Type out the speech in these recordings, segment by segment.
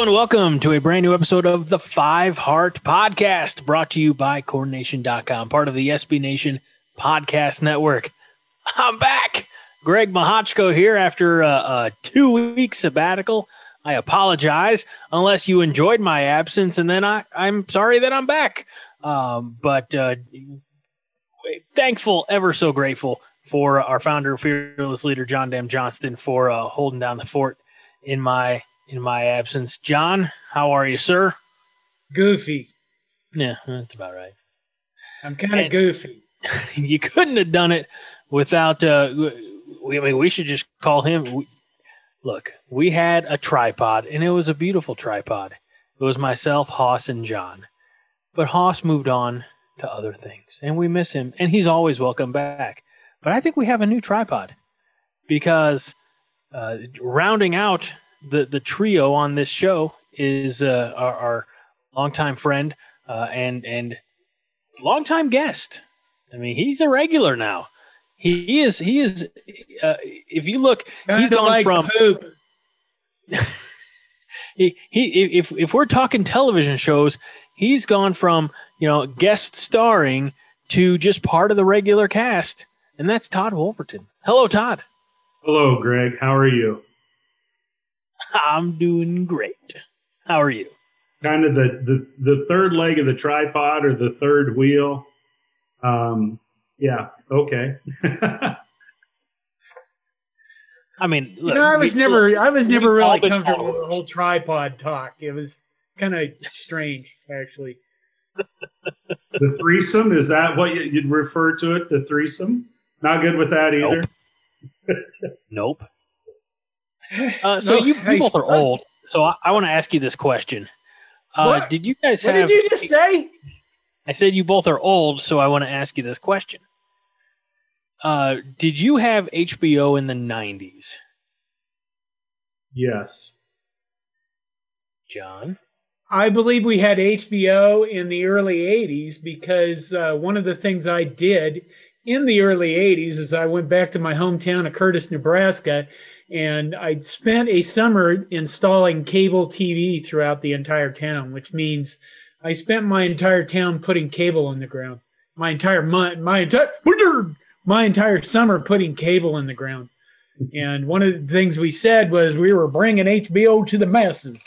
And welcome to a brand new episode of the Five Heart Podcast, brought to you by CornNation.com, part of the SB Nation Podcast Network. I'm back. Greg Mahochko here after a, a two week sabbatical. I apologize unless you enjoyed my absence, and then I, I'm sorry that I'm back. Um, but uh, thankful, ever so grateful for our founder, fearless leader John Dam Johnston, for uh, holding down the fort in my in my absence. John, how are you, sir? Goofy. Yeah, that's about right. I'm kind of goofy. you couldn't have done it without. Uh, we, I mean, we should just call him. We, look, we had a tripod, and it was a beautiful tripod. It was myself, Hoss, and John. But Hoss moved on to other things, and we miss him, and he's always welcome back. But I think we have a new tripod because uh, rounding out the the trio on this show is uh, our, our longtime friend uh, and and longtime guest. I mean, he's a regular now. He is. He is. Uh, if you look, Kinda he's gone like from. poop. He, he if if we're talking television shows, he's gone from you know guest starring to just part of the regular cast, and that's Todd Wolverton. Hello, Todd. Hello, Greg. How are you? I'm doing great. How are you? Kind of the, the, the third leg of the tripod or the third wheel. Um, yeah. Okay. I mean, You know, I was we- never, I was never really been comfortable with the whole tripod talk. It was kind of strange, actually. the threesome is that what you- you'd refer to it? The threesome? Not good with that either. Nope. Uh, so No, you, hey, you both are old. So I, I want to ask you this question. Uh, What? did you guys What have? did you just say? I said you both are old, so I want to ask you this question. Uh, did you have HBO in the '90s, Yes. John? I believe we had HBO in the early 80s because uh, one of the things I did in the early 80s is I went back to my hometown of Curtis, Nebraska, and I spent a summer installing cable TV throughout the entire town, which means I spent my entire town putting cable in the ground. My entire month, my entire, my entire summer putting cable in the ground. And one of the things we said was we were bringing HBO to the masses.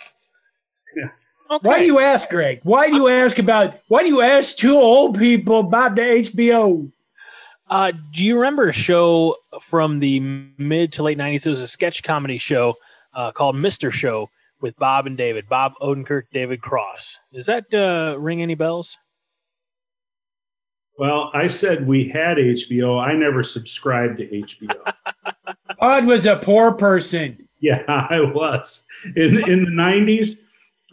Okay. Why do you ask, Greg? Why do you ask about? Why do you ask two old people about the HBO? Uh, do you remember a show from the mid to late '90s? It was a sketch comedy show uh, called Mister Show with Bob and David, Bob Odenkirk, David Cross. Does that uh, ring any bells? Well, I said we had HBO. I never subscribed to HBO. Odd was a poor person. yeah, I was. In in the nineties,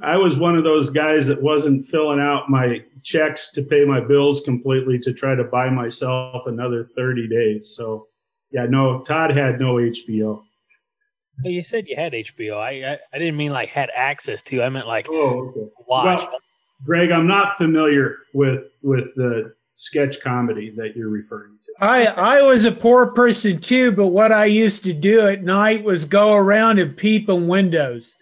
I was one of those guys that wasn't filling out my checks to pay my bills completely to try to buy myself another 30 days. So yeah, no, Todd had no HBO. Well, you said you had HBO. I, I I didn't mean like had access to. I meant like Oh, okay. watch. Well, Greg, I'm not familiar with with the sketch comedy that you're referring to. I I was a poor person too, but what I used to do at night was go around and peep in windows.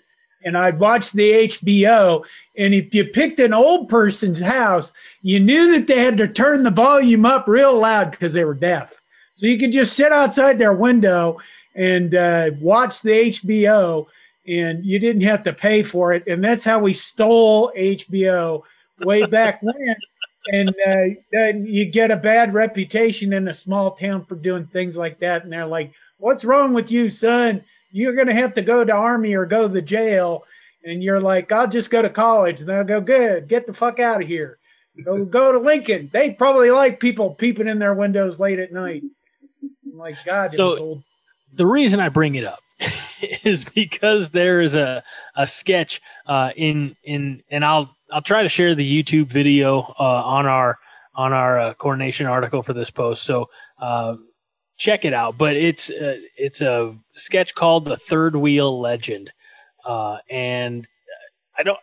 And I'd watch the HBO. And if you picked an old person's house, you knew that they had to turn the volume up real loud because they were deaf. So you could just sit outside their window and uh, watch the HBO, and you didn't have to pay for it. And that's how we stole HBO way back when and uh, then you get a bad reputation in a small town for doing things like that. And they're like, "What's wrong with you, son? You're gonna have to go to army or go to the jail." And you're like, "I'll just go to college." And they'll go, "Good, get the fuck out of here. Go go to Lincoln." They probably like people peeping in their windows late at night. I'm like, God, So- the reason I bring it up is because there is a, a sketch uh, in in and I'll I'll try to share the YouTube video uh, on our on our uh, Corn Nation article for this post. So uh, check it out. But it's uh, it's a sketch called the Third Wheel Legend, uh, and I don't.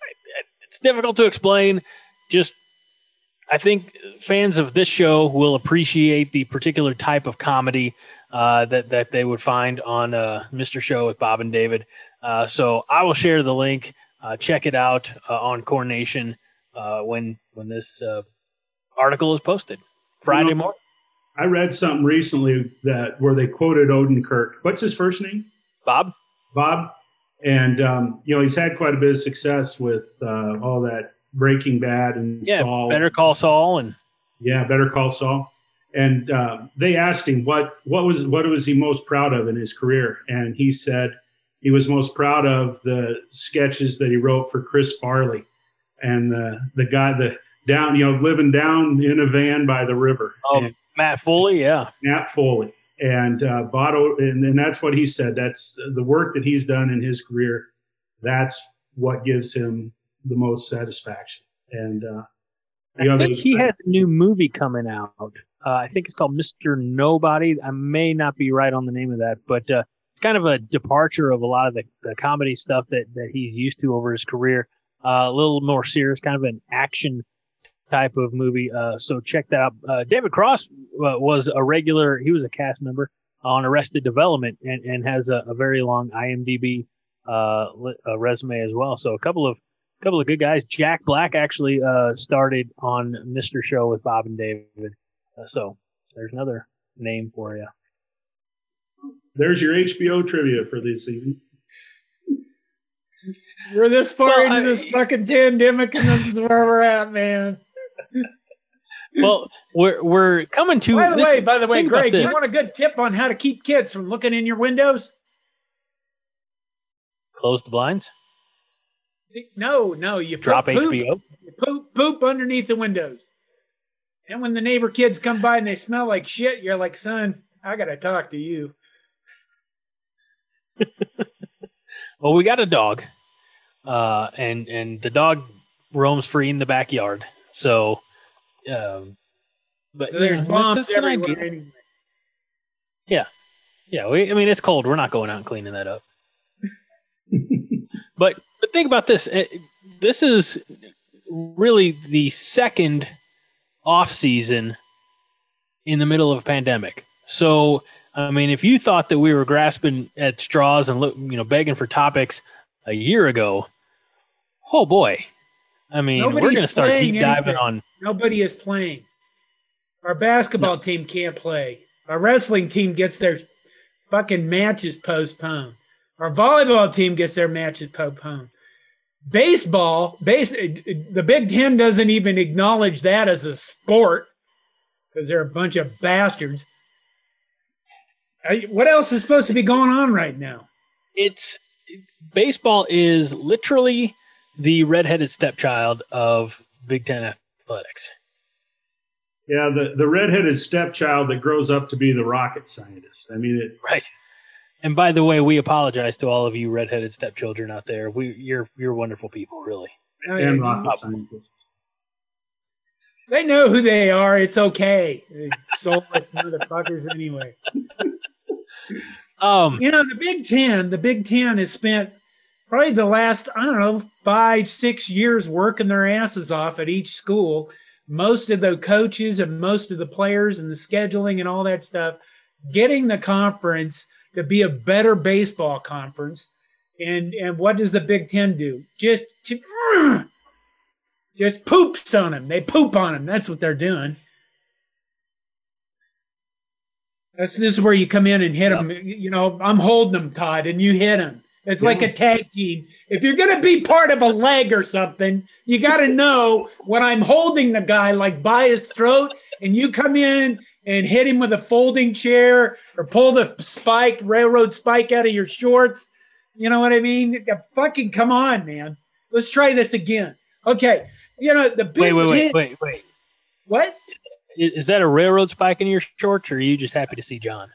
It's difficult to explain. Just I think fans of this show will appreciate the particular type of comedy uh, that that they would find on uh, Mr. Show with Bob and David. Uh, so I will share the link uh, check it out uh, on Corn Nation uh, when when this uh, article is posted Friday morning. I read something recently that where they quoted Odenkirk. What's his first name? Bob, Bob. And um, you know he's had quite a bit of success with uh, all that Breaking Bad and yeah, Saul. Better Call Saul, and Yeah, Better Call Saul. And uh, they asked him what what was what was he most proud of in his career, and he said he was most proud of the sketches that he wrote for Chris Farley and the the guy the down you know living down in a van by the river. Oh. And Matt Foley. Yeah, Matt Foley and uh, Botto, and, and that's what he said. That's the work that he's done in his career. That's what gives him the most satisfaction. And uh, I think he has a new movie coming out. Uh, I think it's called Mr. Nobody. I may not be right on the name of that, but uh, it's kind of a departure of a lot of the, the comedy stuff that, that he's used to over his career. Uh, a little more serious, kind of an action type of movie. Uh, so check that out. Uh, David Cross uh, was a regular, he was a cast member on Arrested Development and, and has a, a very long IMDb uh, li- uh, resume as well. So a couple of couple of good guys. Jack Black actually uh, started on Mr. Show with Bob and David. Uh, so there's another name for you. there's your HBO trivia for this evening. We're this far Well, into I- this fucking pandemic, and this is where we're at, man. Well, we're we're coming to. By the this- way, by the way, Greg, you want a good tip on how to keep kids from looking in your windows? close the blinds. No, no, you Drop poop, HBO. You poop, poop underneath the windows. And when the neighbor kids come by and they smell like shit, you're like, son, I gotta talk to you. Well, we got a dog, uh, and and the dog roams free in the backyard. So, um, but So there's yeah, bombs that's- that's an everywhere. anyway. Yeah, we, I mean it's cold. We're not going out and cleaning that up. but but think about this. Eh, This is really the second off season in the middle of a pandemic. So I mean, if you thought that we were grasping at straws and look, you know, begging for topics a year ago, oh boy. I mean, we're going to start deep diving anything. on. Nobody is playing. Our basketball team can't play. Our wrestling team gets their fucking matches postponed. Our volleyball team gets their matches postponed. Baseball, base, the Big Ten doesn't even acknowledge that as a sport because they're a bunch of bastards. What else is supposed to be going on right now? it's baseball is literally the redheaded stepchild of Big Ten athletics. Yeah, the, the redheaded stepchild that grows up to be the rocket scientist. I mean, it, Right. And by the way, we apologize to all of you redheaded stepchildren out there. We you're you're wonderful people, really. and rocket scientist. They know who they are. It's okay. Soulless motherfuckers, anyway. Um You know, the Big Ten, the Big Ten has spent probably the last, I don't know, five, six years working their asses off at each school. Most of the coaches and most of the players and the scheduling and all that stuff, getting the conference to be a better baseball conference. And and what does the Big Ten do? Just just poops on them. They poop on them. That's what they're doing. That's this is where you come in and hit them. You know, I'm holding them, Todd, and you hit them. It's like a tag team. If you're going to be part of a leg or something, you got to know when I'm holding the guy like by his throat, and you come in and hit him with a folding chair or pull the spike, railroad spike out of your shorts. You know what I mean? Fucking come on, man. Let's try this again. Okay. You know, the big wait, wait, wait, wait, wait. What? Is that a railroad spike in your shorts or are you just happy to see John?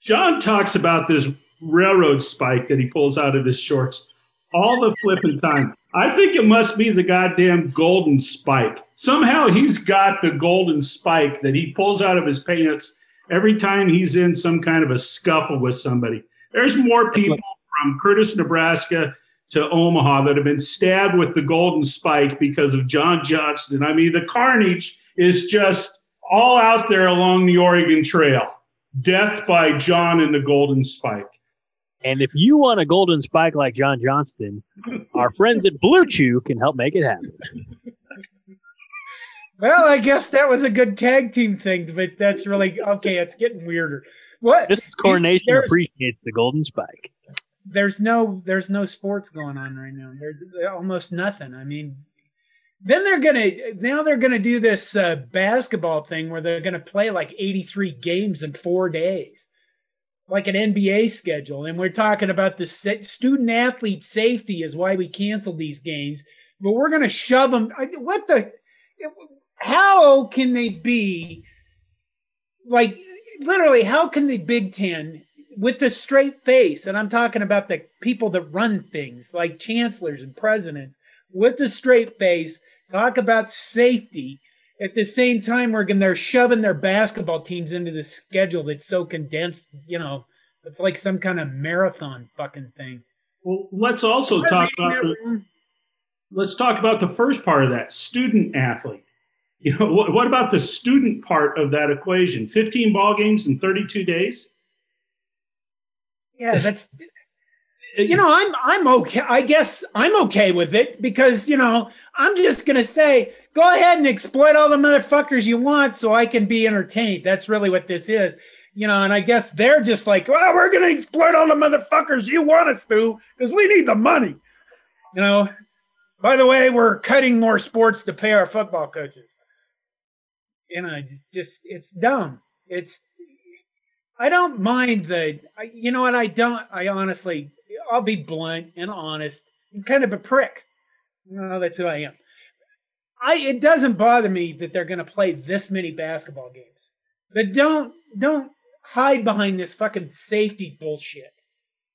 John talks about this railroad spike that he pulls out of his shorts all the flipping time. I think it must be the goddamn golden spike. Somehow he's got the golden spike that he pulls out of his pants every time he's in some kind of a scuffle with somebody. There's more people from Curtis, Nebraska to Omaha that have been stabbed with the golden spike because of John Johnston. I mean, the carnage is just all out there along the Oregon Trail. Death by John and the Golden Spike. And if you want a golden spike like John Johnston, our friends at Blue Chew can help make it happen. Well, I guess that was a good tag team thing, but that's really okay. It's getting weirder. What? This Corn Nation appreciates the golden spike. there's no there's no sports going on right now. There's almost nothing. I mean, then they're gonna now they're gonna do this uh, basketball thing where they're gonna play like 83 games in four days. Like an NBA schedule, and we're talking about the student athlete safety is why we canceled these games. But we're gonna shove them. What the? How can they be like literally? How can the Big Ten with the straight face, and I'm talking about the people that run things like chancellors and presidents, with the straight face, talk about safety. At the same time, we're going they're shoving their basketball teams into the schedule that's so condensed. You know, it's like some kind of marathon fucking thing. Well, let's also talk about the, let's talk about the first part of that student athlete. You know, what, what about the student part of that equation? 15 ball games in 32 days? Yeah, that's you know, I'm I'm okay. I guess I'm okay with it because you know I'm just gonna say, go ahead and exploit all the motherfuckers you want, so I can be entertained. That's really what this is, you know. And I guess they're just like, well, we're gonna exploit all the motherfuckers you want us to because we need the money, you know. By the way, we're cutting more sports to pay our football coaches. You know, it's just it's dumb. It's I don't mind the, you know what? I don't, I honestly, I'll be blunt and honest. I'm kind of a prick. You know, that's who I am. I, it doesn't bother me that they're going to play this many basketball games, but don't, don't hide behind this fucking safety bullshit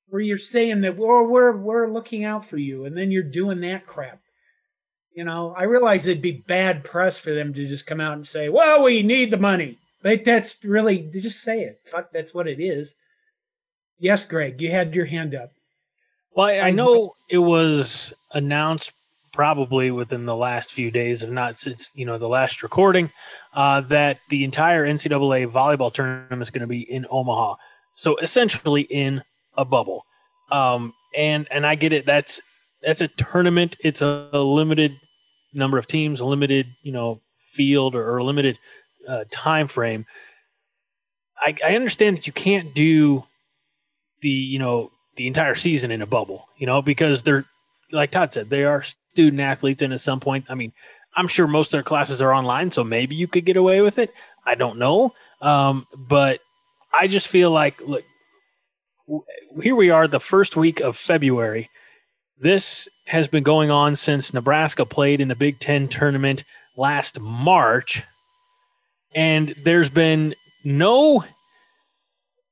where you're saying that, well, we're, we're looking out for you. And then you're doing that crap. You know, I realize it'd be bad press for them to just come out and say, well, we need the money. But that's really just say it. Fuck, that's what it is. Yes, Greg, you had your hand up. Well, I, I know it was announced probably within the last few days, if not since you know the last recording, uh, that the entire NCAA volleyball tournament is going to be in Omaha. So essentially in a bubble. Um, and and I get it. That's that's a tournament. It's a, a limited number of teams, a limited you know field or, or a limited uh, time frame. I, I understand that you can't do the you know the entire season in a bubble, you know, because they're like Todd said, they are student athletes, and at some point, I mean, I'm sure most of their classes are online, so maybe you could get away with it. I don't know, um, but I just feel like look, here we are, the first week of February. This has been going on since Nebraska played in the Big Ten tournament last March, and there's been no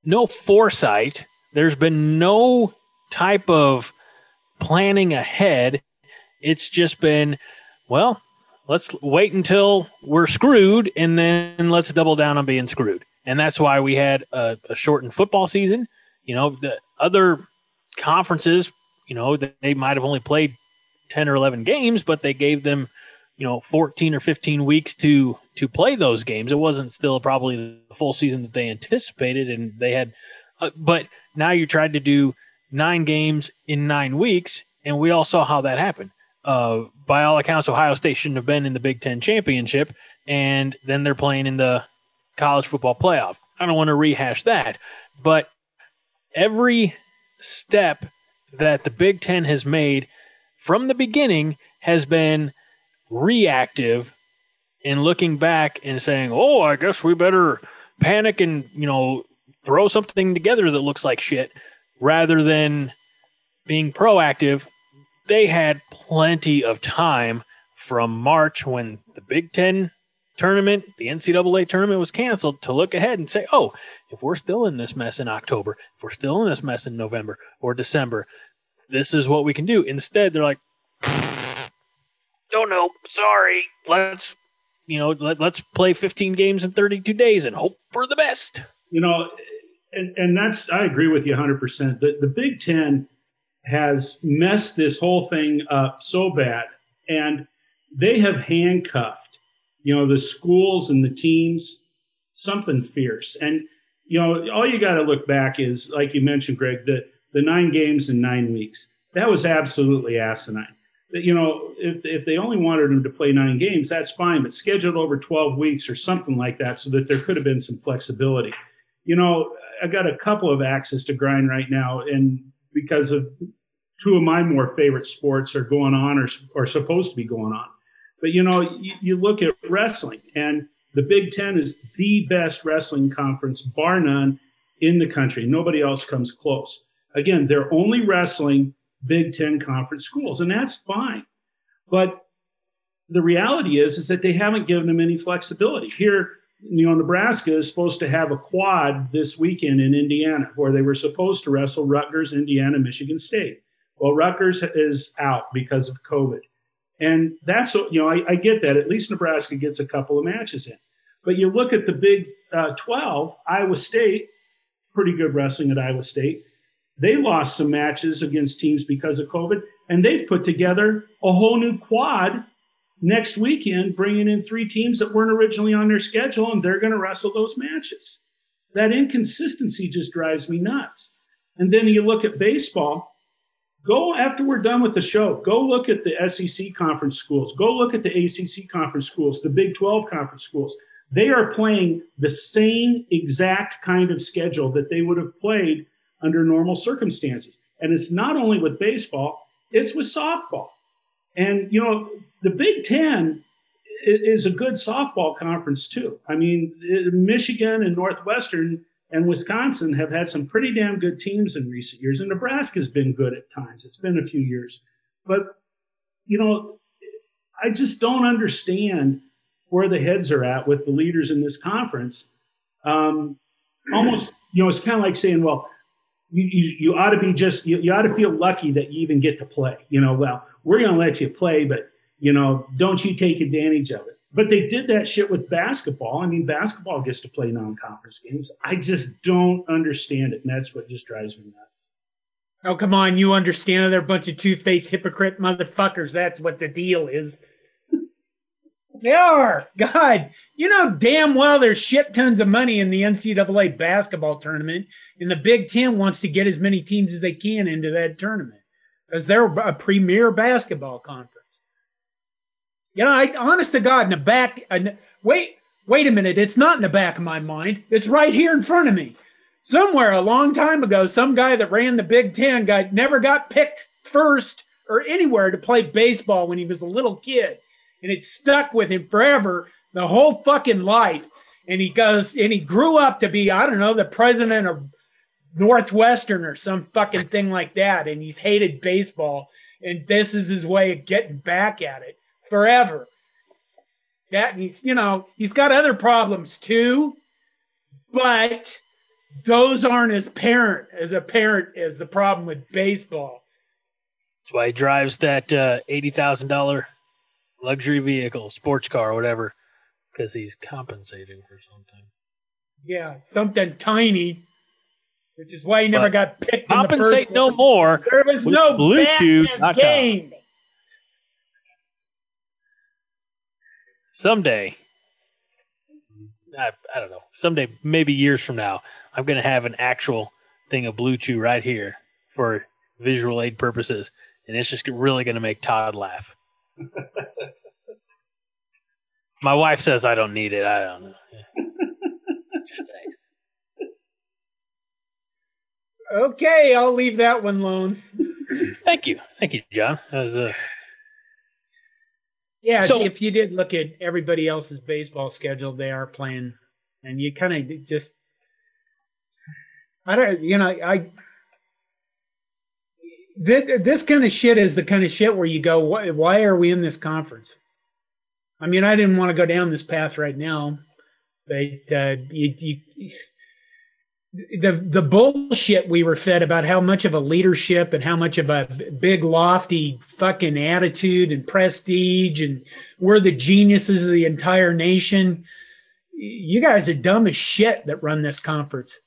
no foresight. There's been no type of planning ahead. It's just been, well, let's wait until we're screwed and then let's double down on being screwed. And that's why we had a, a shortened football season. You know, the other conferences, you know, they might have only played 10 or 11 games, but they gave them, you know, 14 or 15 weeks to to play those games. It wasn't still probably the full season that they anticipated, and they had. Uh, but now you tried to do nine games in nine weeks, and we all saw how that happened. Uh, by all accounts, Ohio State shouldn't have been in the Big Ten championship, and then they're playing in the college football playoff. I don't want to rehash that, but every step that the Big Ten has made from the beginning has been reactive and looking back and saying, "Oh, I guess we better panic and you know throw something together that looks like shit," rather than being proactive. They had plenty of time from March when the Big Ten tournament, the NCAA tournament was canceled to look ahead and say, "Oh, if we're still in this mess in October, if we're still in this mess in November or December, this is what we can do." Instead, they're like, "Oh no, sorry. Let's you know, let, let's play 15 games in 32 days and hope for the best. You know, and, and that's, I agree with you 100%. The, the Big Ten has messed this whole thing up so bad, and they have handcuffed, you know, the schools and the teams something fierce. And, you know, all you got to look back is, like you mentioned, Greg, the, the nine games in nine weeks. That was absolutely asinine. You know, if, if they only wanted them to play nine games, that's fine, but scheduled over 12 weeks or something like that so that there could have been some flexibility. You know, I got a couple of axes to grind right now, and because of two of my more favorite sports are going on or, are supposed to be going on. But, you know, you, you look at wrestling, and the Big Ten is the best wrestling conference, bar none, in the country. Nobody else comes close. Again, they're only wrestling Big Ten conference schools, and that's fine. But the reality is, is that they haven't given them any flexibility. Here, you know, Nebraska is supposed to have a quad this weekend in Indiana, where they were supposed to wrestle Rutgers, Indiana, Michigan State. Well, Rutgers is out because of COVID. And that's, you know, I, I get that. At least Nebraska gets a couple of matches in. But you look at the Big uh, 12, Iowa State, pretty good wrestling at Iowa State. They lost some matches against teams because of COVID, and they've put together a whole new quad next weekend, bringing in three teams that weren't originally on their schedule, and they're going to wrestle those matches. That inconsistency just drives me nuts. And then you look at baseball. Go after we're done with the show. Go look at the SEC conference schools. Go look at the ACC conference schools, the Big 12 conference schools. They are playing the same exact kind of schedule that they would have played under normal circumstances. And it's not only with baseball, it's with softball. And, you know, the Big Ten is a good softball conference, too. I mean, Michigan and Northwestern and Wisconsin have had some pretty damn good teams in recent years. And Nebraska's been good at times. It's been a few years. But, you know, I just don't understand where the heads are at with the leaders in this conference. Um, almost, you know, it's kind of like saying, well, you, you, you ought to be just, you, you ought to feel lucky that you even get to play. You know, well, we're going to let you play, but, you know, don't you take advantage of it. But they did that shit with basketball. I mean, basketball gets to play non conference games. I just don't understand it. And that's what just drives me nuts. Oh, come on. You understand they're a bunch of two faced hypocrite motherfuckers. That's what the deal is. They are. God, you know damn well there's shit tons of money in the NCAA basketball tournament, and the Big Ten wants to get as many teams as they can into that tournament because they're a premier basketball conference. You know, I honest to God, in the back, wait, wait a minute, it's not in the back of my mind. It's right here in front of me. Somewhere a long time ago, some guy that ran the Big Ten guy never got picked first or anywhere to play baseball when he was a little kid and it stuck with him forever, the whole fucking life. And he goes, and he grew up to be, I don't know, the president of Northwestern or some fucking thing like that. And he's hated baseball. And this is his way of getting back at it forever. That he's, you know, he's got other problems too, but those aren't as parent as apparent as the problem with baseball. That's why he drives that uh, eighty thousand dollar luxury vehicle, sports car, whatever, because he's compensating for something. Yeah, something tiny, which is why he never but got picked. Compensate no more. There was no Bluetooth game. Someday, I, I don't know. Someday, maybe years from now, I'm going to have an actual thing of Blue Chew right here for visual aid purposes, and it's just really going to make Todd laugh. My wife says I don't need it. I don't know. okay, I'll leave that one alone. Thank you, thank you, John. That was, uh... Yeah, so, if you did look at everybody else's baseball schedule, they are playing, and you kind of just, I don't, you know, I. This kind of shit is the kind of shit where you go, why, why are we in this conference? I mean, I didn't want to go down this path right now, but uh, you, you, the the bullshit we were fed about how much of a leadership and how much of a big lofty fucking attitude and prestige and we're the geniuses of the entire nation. You guys are dumb as shit that run this conference.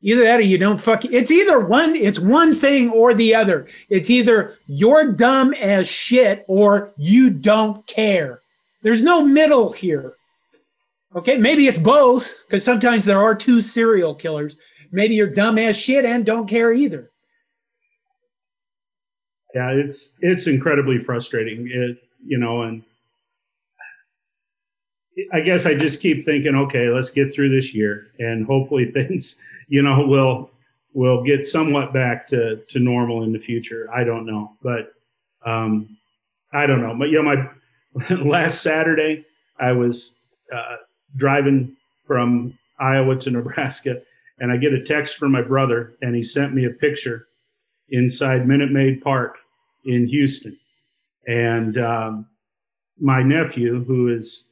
Either that or you don't fucking. It's either one. It's one thing or the other. It's either you're dumb as shit or you don't care. There's no middle here. Okay, maybe it's both, because sometimes there are two serial killers. Maybe you're dumb as shit and don't care either. yeah, it's it's incredibly frustrating. It, you know, and I guess I just keep thinking, okay, let's get through this year, and hopefully things, you know, will will get somewhat back to to normal in the future. I don't know, but um, I don't know. But you know, my last Saturday, I was uh, driving from Iowa to Nebraska, and I get a text from my brother, and he sent me a picture inside Minute Maid Park in Houston, and um, my nephew, who is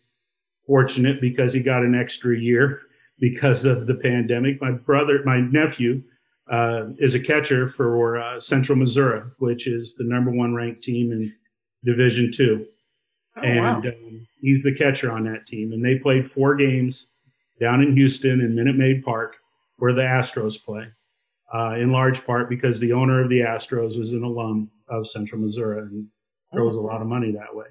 fortunate because he got an extra year because of the pandemic. My brother, my nephew, uh, is a catcher for uh, Central Missouri, which is the number one ranked team in Division Two, oh, and wow. um, he's the catcher on that team. And they played four games down in Houston in Minute Maid Park, where the Astros play, uh, in large part because the owner of the Astros was an alum of Central Missouri and there was a lot of money that way.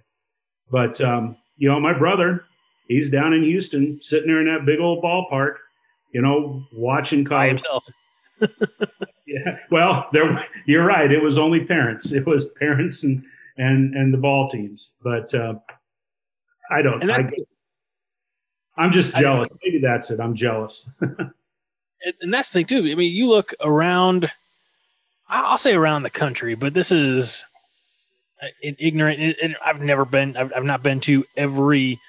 But um, you know, my brother he's down in Houston, sitting there in that big old ballpark, you know, watching college. yeah, well, there. You're right. It was only parents. It was parents and and and the ball teams. But uh, I don't. I, I'm just jealous. Maybe that's it. I'm jealous. and that's the thing too. I mean, you look around. I'll say around the country, but this is uh, ignorant. And I've never been. I've, I've not been to every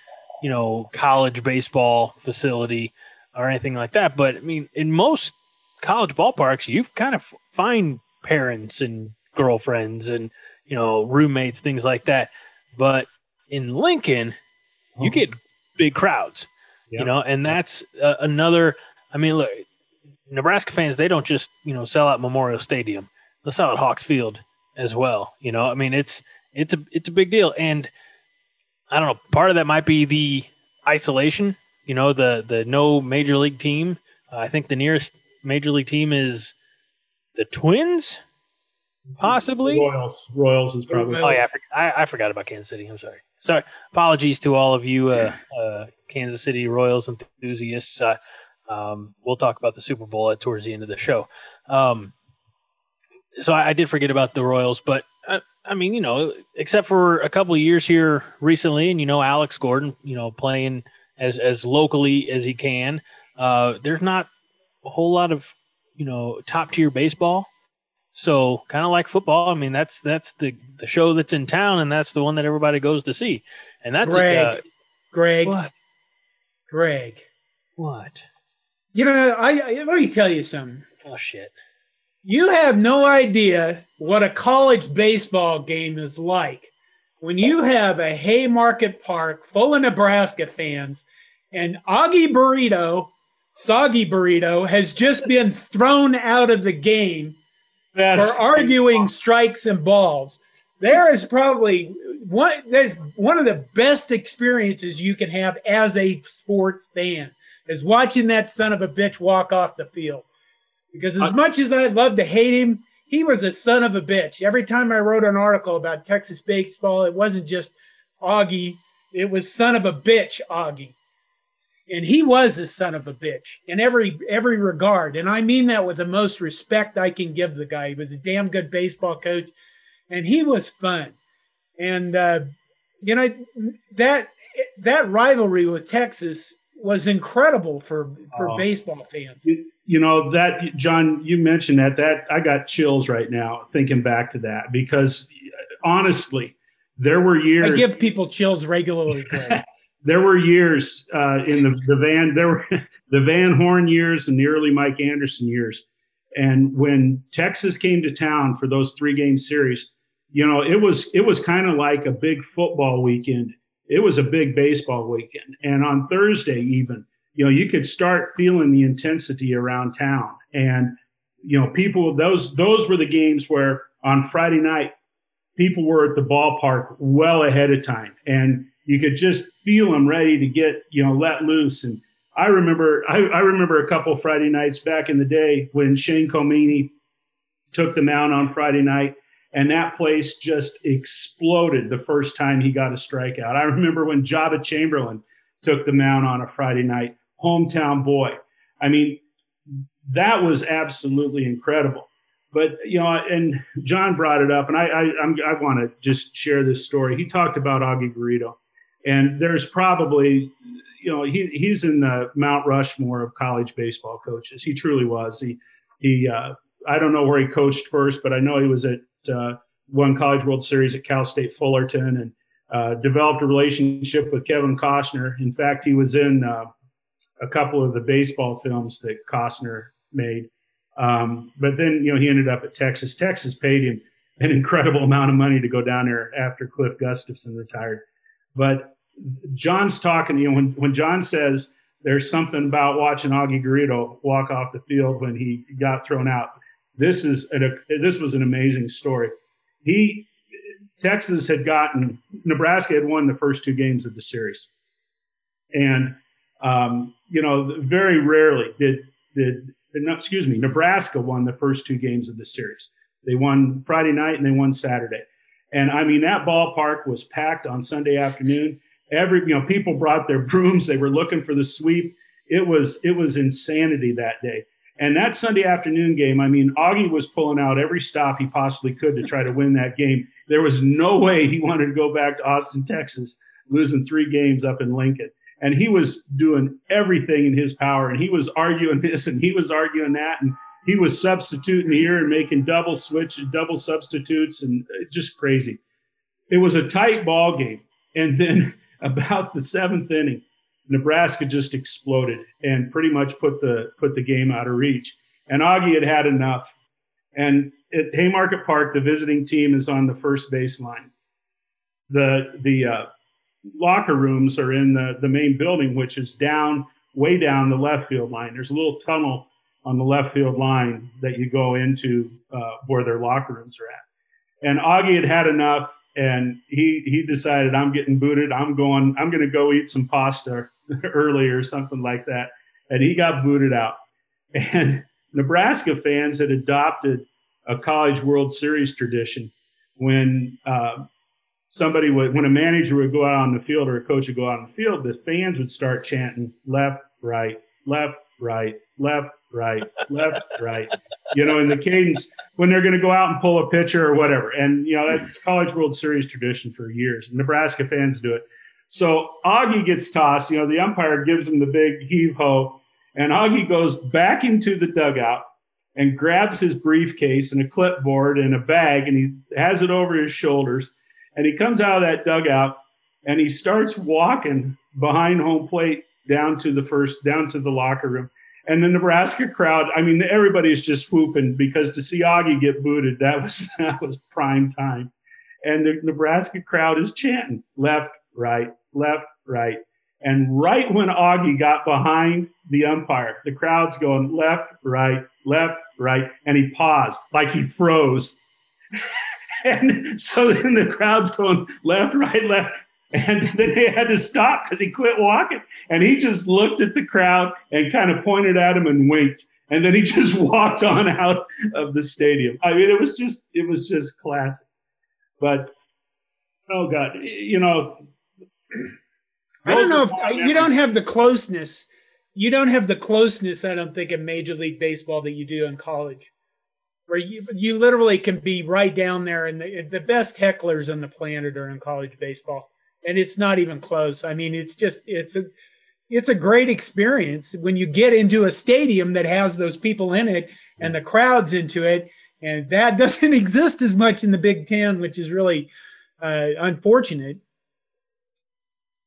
you know, college baseball facility or anything like that. But I mean, in most college ballparks, you kind of find parents and girlfriends and, you know, roommates, things like that. But in Lincoln, you get big crowds, yep. you know, and that's uh, another. I mean, look, Nebraska fans, they don't just, you know, sell out Memorial Stadium. They sell out Hawks Field as well. You know, I mean, it's, it's a, it's a big deal. And, I don't know. Part of that might be the isolation. You know, the the no major league team. Uh, I think the nearest major league team is the Twins, possibly. Royals. Royals is probably. Oh yeah, I, I forgot about Kansas City. I'm sorry. Sorry. Apologies to all of you, uh, uh, Kansas City Royals enthusiasts. Uh, um, we'll talk about the Super Bowl at, towards the end of the show. Um, so I, I, did forget about the Royals, but I mean, you know, except for a couple of years here recently, and you know, Alex Gordon, you know, playing as as locally as he can. Uh, there's not a whole lot of you know top tier baseball. So kind of like football. I mean, that's that's the the show that's in town, and that's the one that everybody goes to see. And that's Greg. Uh, Greg. What? Greg. What? You know, I, I let me tell you something. Oh shit. You have no idea what a college baseball game is like when you have a Haymarket Park full of Nebraska fans and Augie Burrito, Soggy Burrito, has just been thrown out of the game That's for arguing strikes and balls. There is probably one, one of the best experiences you can have as a sports fan is watching that son of a bitch walk off the field. Because as much as I'd love to hate him, he was a son of a bitch. Every time I wrote an article about Texas baseball, it wasn't just Augie, it was son of a bitch Augie. And he was a son of a bitch in every every regard. And I mean that with the most respect I can give the guy. He was a damn good baseball coach and he was fun. And uh, you know that that rivalry with Texas was incredible for for oh. baseball fans you know that John, you mentioned that that I got chills right now thinking back to that because honestly, there were years. I give people chills regularly. there were years uh, in the, the van. There were the Van Horn years and the early Mike Anderson years, and when Texas came to town for those three game series, you know it was it was kind of like a big football weekend. It was a big baseball weekend, and on Thursday even you know, you could start feeling the intensity around town. And, you know, people, those, those were the games where on Friday night, people were at the ballpark well ahead of time and you could just feel them ready to get, you know, let loose. And I remember, I, I remember a couple Friday nights back in the day when Shane Komine took the mound on Friday night and that place just exploded the first time he got a strikeout. I remember when Joba Chamberlain took the mound on a Friday night hometown boy. I mean, that was absolutely incredible. but you know, and John brought it up, and I I, I want to just share this story. He talked about Augie Garrido, and there's probably you know he he's in the Mount Rushmore of college baseball coaches. He truly was. He he uh, I don't know where he coached first, but I know he was at uh, one College World Series at Cal State Fullerton and uh, developed a relationship with Kevin Costner. In fact, he was in uh, a couple of the baseball films that Costner made. Um, but then, you know, he ended up at Texas. Texas paid him an incredible amount of money to go down there after Cliff Gustafson retired. But John's talking, you know, when, when John says there's something about watching Augie Garrido walk off the field when he got thrown out, this is a, this was an amazing story. He Texas had gotten Nebraska had won the first two games of the series, and um, you know very rarely did did excuse me Nebraska won the first two games of the series. They won Friday night and they won Saturday, and I mean that ballpark was packed on Sunday afternoon. Every you know people brought their brooms. They were looking for the sweep. It was it was insanity that day. And that Sunday afternoon game, I mean, Augie was pulling out every stop he possibly could to try to win that game. There was no way he wanted to go back to Austin, Texas, losing three games up in Lincoln. And he was doing everything in his power. And he was arguing this and he was arguing that. And he was substituting here and making double switch, and double substitutes, and uh, just crazy. It was a tight ball game. And then about the seventh inning, Nebraska just exploded and pretty much put the put the game out of reach. And Augie had had enough. And at Haymarket Park, the visiting team is on the first baseline. The the uh, locker rooms are in the the main building, which is down way down the left field line. There's a little tunnel on the left field line that you go into uh, where their locker rooms are at. And Augie had had enough, and he he decided, I'm getting booted. I'm going. I'm going to go eat some pasta early or something like that. And he got booted out. And Nebraska fans had adopted a college World Series tradition when uh, somebody would, when a manager would go out on the field or a coach would go out on the field, the fans would start chanting left, right, left, right, left, right, left, right. You know, in the cadence when they're going to go out and pull a pitcher or whatever. And you know, that's college World Series tradition for years. Nebraska fans do it. So Augie gets tossed. You know, the umpire gives him the big heave ho, and Augie goes back into the dugout and grabs his briefcase and a clipboard and a bag, and he has it over his shoulders. And he comes out of that dugout and he starts walking behind home plate down to the first, down to the locker room. And the Nebraska crowd, I mean, everybody's just whooping because to see Augie get booted, that was that was prime time. And the Nebraska crowd is chanting left, right, left, right. And right when Augie got behind the umpire, the crowd's going left, right, left, right. And he paused like he froze. and so then the crowd's going left, right, left. And then they had to stop because he quit walking. And he just looked at the crowd and kind of pointed at him and winked. And then he just walked on out of the stadium. I mean, it was just, it was just classic. But, oh God, you know, I don't know if uh, you don't have the closeness. You don't have the closeness, I don't think, in Major League Baseball that you do in college, where you you literally can be right down there, and the, the best hecklers on the planet are in college baseball, and it's not even close. I mean, it's just it's a it's a great experience when you get into a stadium that has those people in it and the crowds into it, and that doesn't exist as much in the Big Ten, which is really uh, unfortunate.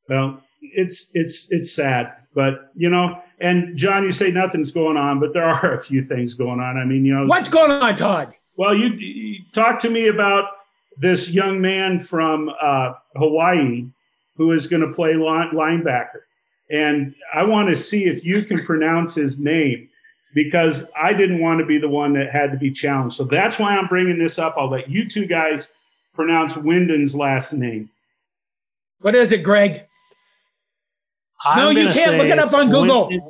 Well, it's it's it's sad, but you know. And John, you say nothing's going on, but there are a few things going on. I mean, you know, what's going on, Todd? Well, you, you talk to me about this young man from uh, Hawaii who is going to play line, linebacker, and I want to see if you can pronounce his name because I didn't want to be the one that had to be challenged. So that's why I'm bringing this up. I'll let you two guys pronounce Wynden's last name. What is it, Greg? I'm no, you can't look it up on Google. Wynden.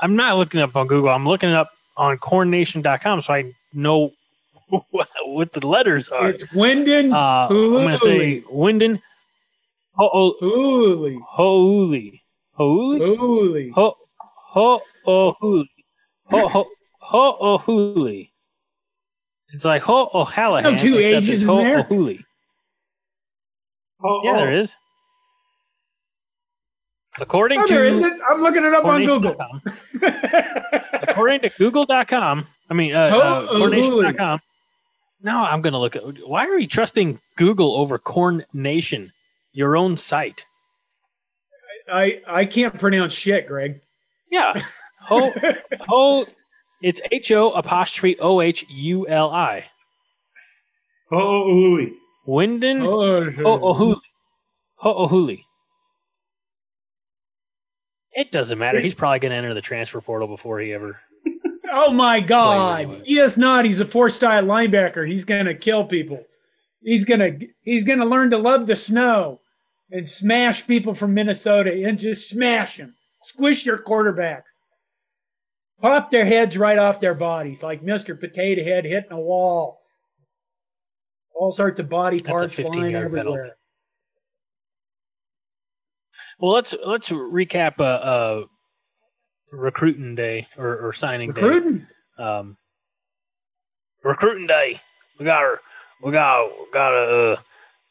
I'm not looking up on Google. I'm looking it up on cornnation.com so I know what the letters are. It's Wynden. Uh, I'm going to say Wynden. Ho'uli. Ho'uli. Ho'uli? Ho'uli. Ho ho ohuli. Ho ho ho ohuli. It's like Ho O'Hallahan. No two ages in Ho there. Oh, Yeah, oh, there is. According Oh, to there isn't. I'm looking it up on Google. According to Google.com, I mean, uh, uh, O'Hooley. CornNation.com. Now I'm going to look at. Why are we trusting Google over Corn Nation, your own site? I I can't pronounce shit, Greg. Yeah, Ho Ho. It's H O apostrophe O H U L I. oh, oh, ooh, Wynden Oh, Ho O'Hooley. Ho O'Hooley. It doesn't matter. He's probably going to enter the transfer portal before he ever. Oh my God! He is not. He's a four-star linebacker. He's gonna kill people. He's gonna he's gonna learn to love the snow and smash people from Minnesota and just smash them, squish your quarterbacks, pop their heads right off their bodies like Mr. Potato Head hitting a wall. All sorts of body parts flying everywhere. Well, let's let's recap uh, uh recruiting day or, or signing Recruiting. day. Um, recruiting day. We got to we got got to uh,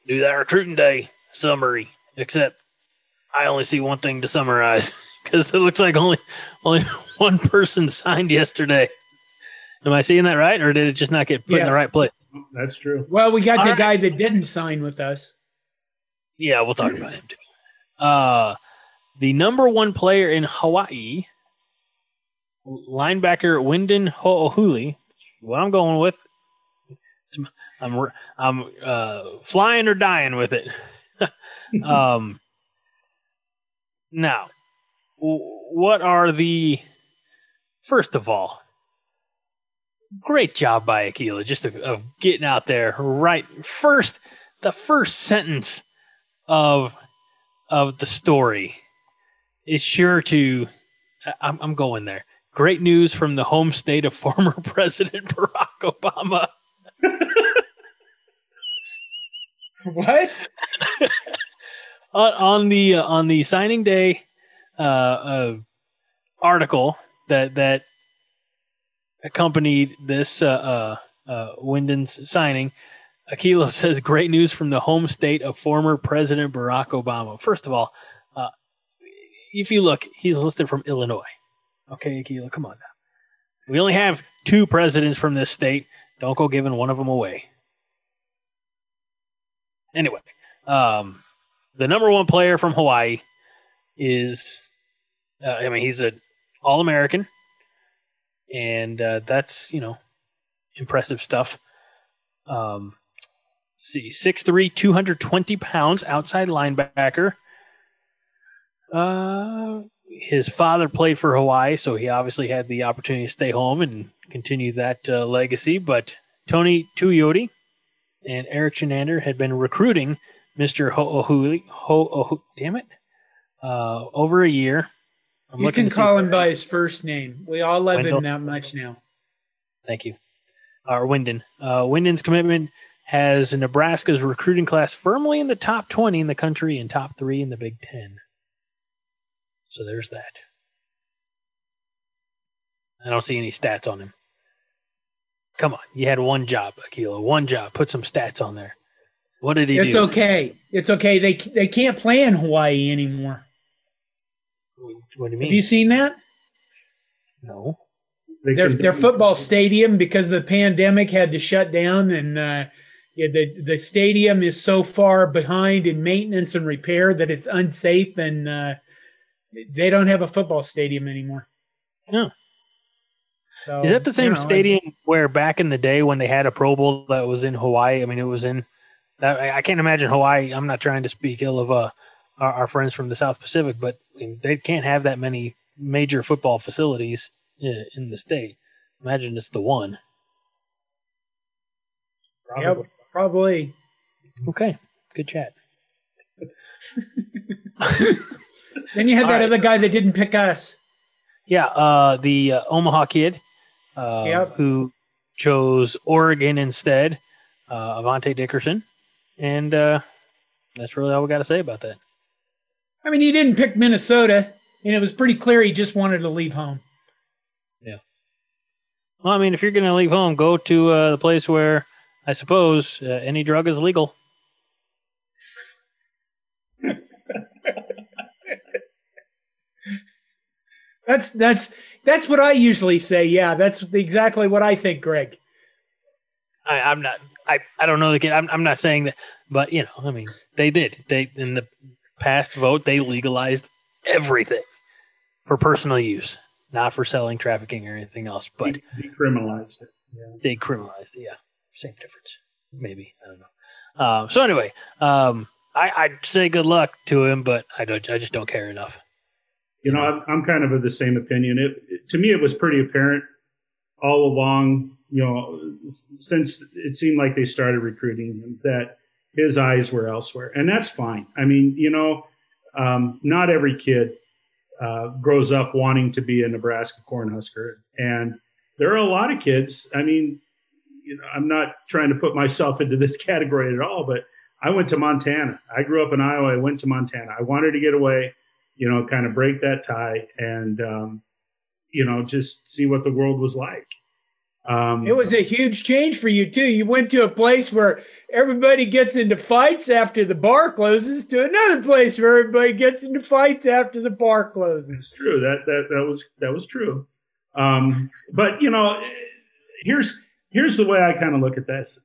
do that recruiting day summary. Except I only see one thing to summarize because it looks like only only one person signed yesterday. Am I seeing that right, or did it just not get put in the right place? that's true. Well, we got All the right. guy that didn't sign with us. Yeah, we'll talk about him too. Uh, the number one player in Hawaii, linebacker Wyndon Ho'ohuli. What I'm going with, I'm I'm uh, flying or dying with it. um, now, what are the first of all? Great job by Aquila, just of, of getting out there right first. The first sentence of of the story is sure to I'm, I'm going there great news from the home state of former president barack obama What? on, on the uh, on the signing day uh, uh, article that that accompanied this uh, uh, uh, Wynden's signing, Aquilo says great news from the home state of former President Barack Obama. First of all, uh, if you look, he's listed from Illinois. Okay, Aquilo, come on now. We only have two presidents from this state. Don't go giving one of them away. Anyway, um, the number one player from Hawaii is, uh, I mean, he's an All American, and uh, that's you know impressive stuff. Um, see, 6'3", 220 pounds, outside linebacker. Uh, his father played for Hawaii, so he obviously had the opportunity to stay home and continue that uh, legacy. But Tony Tuioti and Eric Chinander had been recruiting Mr. Ho'ohuli, Ho, damn it, uh, over a year. I'm you can call him by his first name. We all love Wendell. him that much now. Thank you. Or Wynden. Uh, Wynden's commitment has Nebraska's recruiting class firmly in the top 20 in the country and top three in the Big Ten. So there's that. I don't see any stats on him. Come on. You had one job, Aquila. One job. Put some stats on there. What did he It's do? okay. It's okay. They they can't play in Hawaii anymore. What do you mean? Have you seen that? no. They Their their football stadium because the pandemic had to shut down and uh, yeah, the the stadium is so far behind in maintenance and repair that it's unsafe and uh, they don't have a football stadium anymore. Yeah. So, Is that the same you know, stadium where back in the day when they had a Pro Bowl that was in Hawaii? I mean, it was in. I I can't imagine Hawaii. I'm not trying to speak ill of uh, our, our friends from the South Pacific, but I mean, they can't have that many major football facilities in, in the state. Imagine it's the one. Yep, probably. Okay, good chat. Then you had All that right. other guy that didn't pick us. Yeah, uh, the uh, Omaha kid uh, Yep. who chose Oregon instead, uh, Avante Dickerson, and uh, that's really all we got to say about that. I mean, he didn't pick Minnesota, and it was pretty clear he just wanted to leave home. Yeah. Well, I mean, if you're going to leave home, go to uh, the place where I suppose uh, any drug is legal. That's that's that's what I usually say. Yeah, that's exactly what I think, Greg. I, I'm not. I, I don't know the kid. I'm, I'm not saying that, but you know, I mean, they did. They in the past vote they legalized everything for personal use, not for selling, trafficking, or anything else. But decriminalized it. Yeah. they criminalized it. Yeah, same difference. Maybe I don't know. Um, so anyway, um, I, I'd say good luck to him, but I don't. I just don't care enough. You know, I'm, I'm kind of of the same opinion. It, it, to me, it was pretty apparent all along. You know, since it seemed like they started recruiting him, that his eyes were elsewhere, and that's fine. I mean, you know, um, not every kid uh, grows up wanting to be a Nebraska Cornhusker, and there are a lot of kids. I mean, you know, I'm not trying to put myself into this category at all, but I went to Montana. I grew up in Iowa. I went to Montana. I wanted to get away you know, kind of break that tie and, um, you know, just see what the world was like. Um, it was a huge change for you too. You went to a place where everybody gets into fights after the bar closes to another place where everybody gets into fights after the bar closes. It's true. That that that was that was true. Um, but you know, here's here's the way I kind of look at this.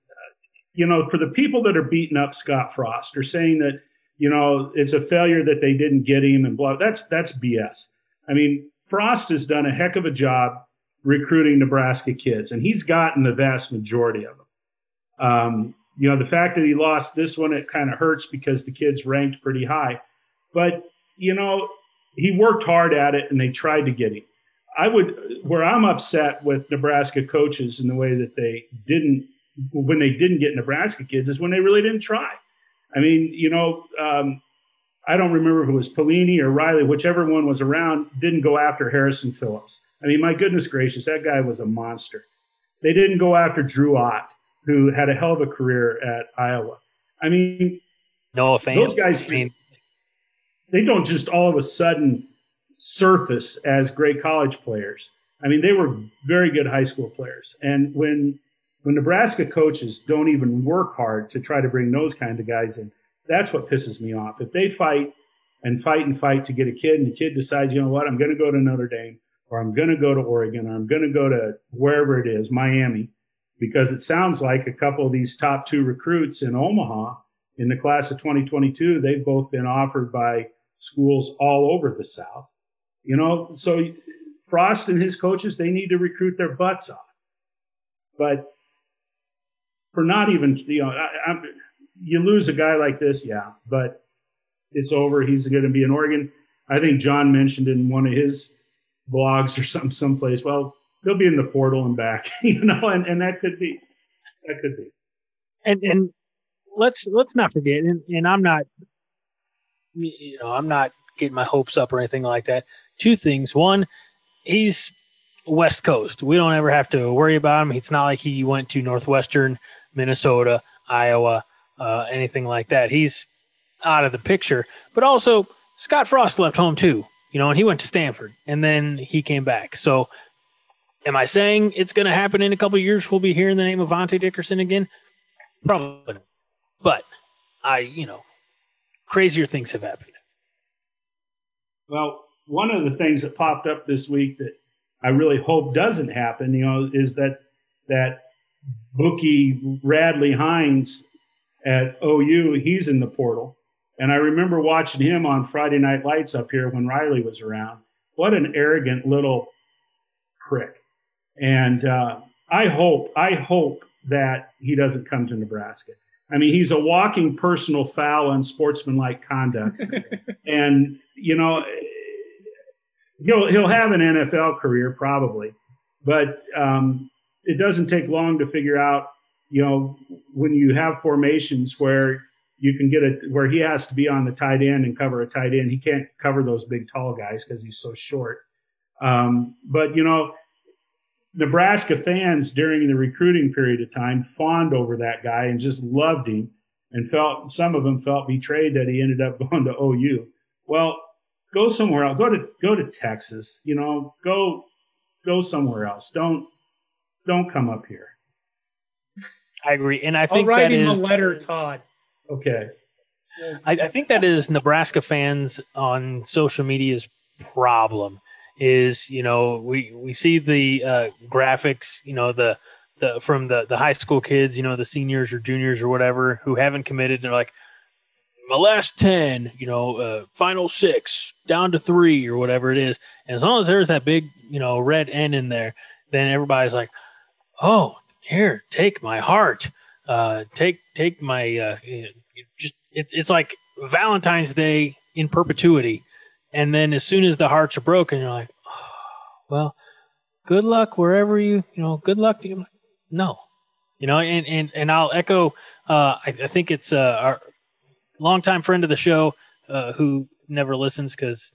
You know, for the people that are beating up Scott Frost or saying that you know, it's a failure that they didn't get him and blah. That's that's BS. I mean, Frost has done a heck of a job recruiting Nebraska kids, and he's gotten the vast majority of them. Um, you know, the fact that he lost this one, it kind of hurts because the kids ranked pretty high. But, you know, he worked hard at it and they tried to get him. I would, where I'm upset with Nebraska coaches in the way that they didn't, when they didn't get Nebraska kids, is when they really didn't try. I mean, you know, um, I don't remember if it was Pelini or Riley, whichever one was around, didn't go after Harrison Phillips. I mean, my goodness gracious, that guy was a monster. They didn't go after Drew Ott, who had a hell of a career at Iowa. I mean, no offense. Those guys just, they don't just all of a sudden surface as great college players. I mean, they were very good high school players. And when when Nebraska coaches don't even work hard to try to bring those kind of guys in, that's what pisses me off. If they fight and fight and fight to get a kid, and the kid decides, you know what, I'm going to go to Notre Dame, or I'm going to go to Oregon, or I'm going to go to wherever it is, Miami, because it sounds like a couple of these top two recruits in Omaha in the class of 2022, they've both been offered by schools all over the South. You know, so Frost and his coaches, they need to recruit their butts off. But for not even you know I, I, you lose a guy like this, yeah, but it's over. He's going to be in Oregon. I think John mentioned in one of his blogs or some someplace. Well, he'll be in the portal and back, you know, and, and that could be that could be. And and let's let's not forget, and, and I'm not, you know, I'm not getting my hopes up or anything like that. Two things. One, he's West Coast. We don't ever have to worry about him. It's not like he went to Northwestern Minnesota, Iowa, uh, anything like that. He's out of the picture. But also, Scott Frost left home too, you know, and he went to Stanford and then he came back. So, am I saying it's going to happen in a couple years? We'll be hearing the name of Vontae Dickerson again? Probably. But I, you know, crazier things have happened. Well, one of the things that popped up this week that I really hope doesn't happen, you know, is that that bookie Radley Hiles at OU, he's in the portal. And I remember watching him on Friday Night Lights up here when Riley was around. What an arrogant little prick. And uh, I hope, I hope that he doesn't come to Nebraska. I mean, he's a walking personal foul and sportsmanlike conduct. and, you know, he'll, he'll have an NFL career probably. But um, it doesn't take long to figure out, you know, when you have formations where you can get it where he has to be on the tight end and cover a tight end. He can't cover those big tall guys because he's so short. Um, but you know, Nebraska fans during the recruiting period of time fawned over that guy and just loved him and felt some of them felt betrayed that he ended up going to OU. Well, go somewhere else. Go to go to Texas. You know, go go somewhere else. Don't don't come up here. I agree, and I I'll think write that him is a letter, Todd. Okay. I, I think that is Nebraska fans on social media's problem. Is you know we we see the uh, graphics, you know the the from the the high school kids, you know the seniors or juniors or whatever who haven't committed. They're like, my last ten, you know, uh, final six, down to three or whatever it is. And as long as there's that big, you know, red N in there, then everybody's like, oh, here, take my heart, uh, take take my, uh, just it's it's like Valentine's Day in perpetuity. And then as soon as the hearts are broken, you're like, oh, well, good luck wherever you, you know, good luck you. No, you know, and and and I'll echo. Uh, I, I think it's uh, our longtime friend of the show uh, who never listens because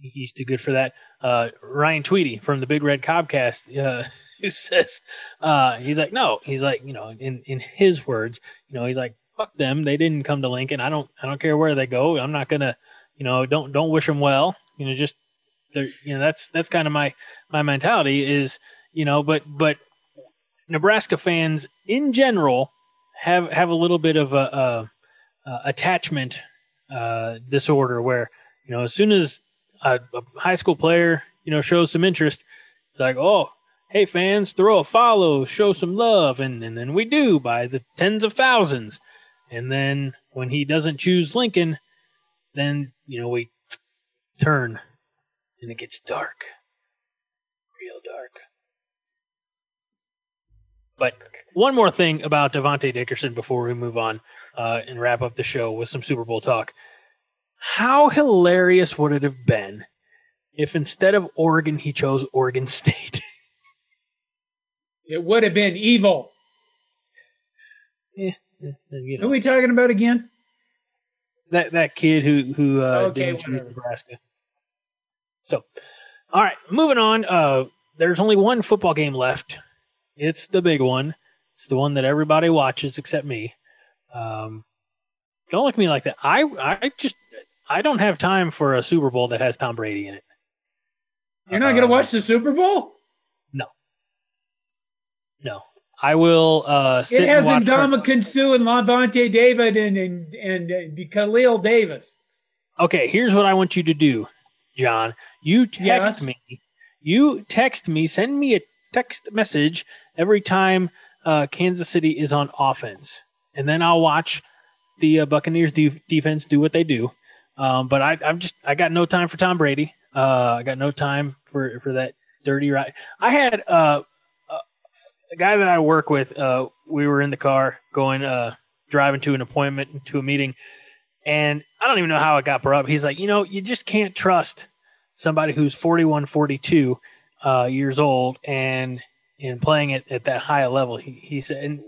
he's too good for that. Uh, Ryan Tweedy from the Big Red Cobcast uh, says uh, he's like, no, he's like, you know, in in his words, you know, he's like, fuck them, they didn't come to Lincoln. I don't, I don't care where they go. I'm not gonna, you know, don't don't wish them well. You know, just you know, that's that's kind of my my mentality is, you know, but but Nebraska fans in general have have a little bit of a, a, a attachment uh, disorder where you know as soon as a, a, high school player you know shows some interest, it's like oh hey fans throw a follow, show some love, and and then we do by the tens of thousands, and then when he doesn't choose Lincoln, then you know we turn and it gets dark, real dark. But one more thing about Devontae Dickerson before we move on uh, and wrap up the show with some Super Bowl talk. How hilarious would it have been if instead of Oregon, he chose Oregon State? It would have been evil. yeah, you Who are we talking about again? that that kid who who uh, Okay, choose. Nebraska. So, all right, moving on. Uh, there's only one football game left. It's the big one. It's the one that everybody watches except me. Um, don't look at me like that. I I just I don't have time for a Super Bowl that has Tom Brady in it. You're not going to Uh, watch the Super Bowl? No, No. I will uh, sit It has and. Ndamukong Suh and Lavonte David and and and uh, Khalil Davis. Okay, here's what I want you to do, John. You text Yes. me. You text me. Send me a text message every time uh, Kansas City is on offense, and then I'll watch the uh, Buccaneers de- defense do what they do. Um, but I, I'm just I got no time for Tom Brady. Uh, I got no time for for that dirty ride. I had uh, a, guy that I work with. Uh, we were in the car going uh, driving to an appointment to a meeting, and I don't even know how it got brought up. He's like, you know, you just can't trust somebody who's 41, 42 uh, years old and and playing it at that high a level. He, he said, and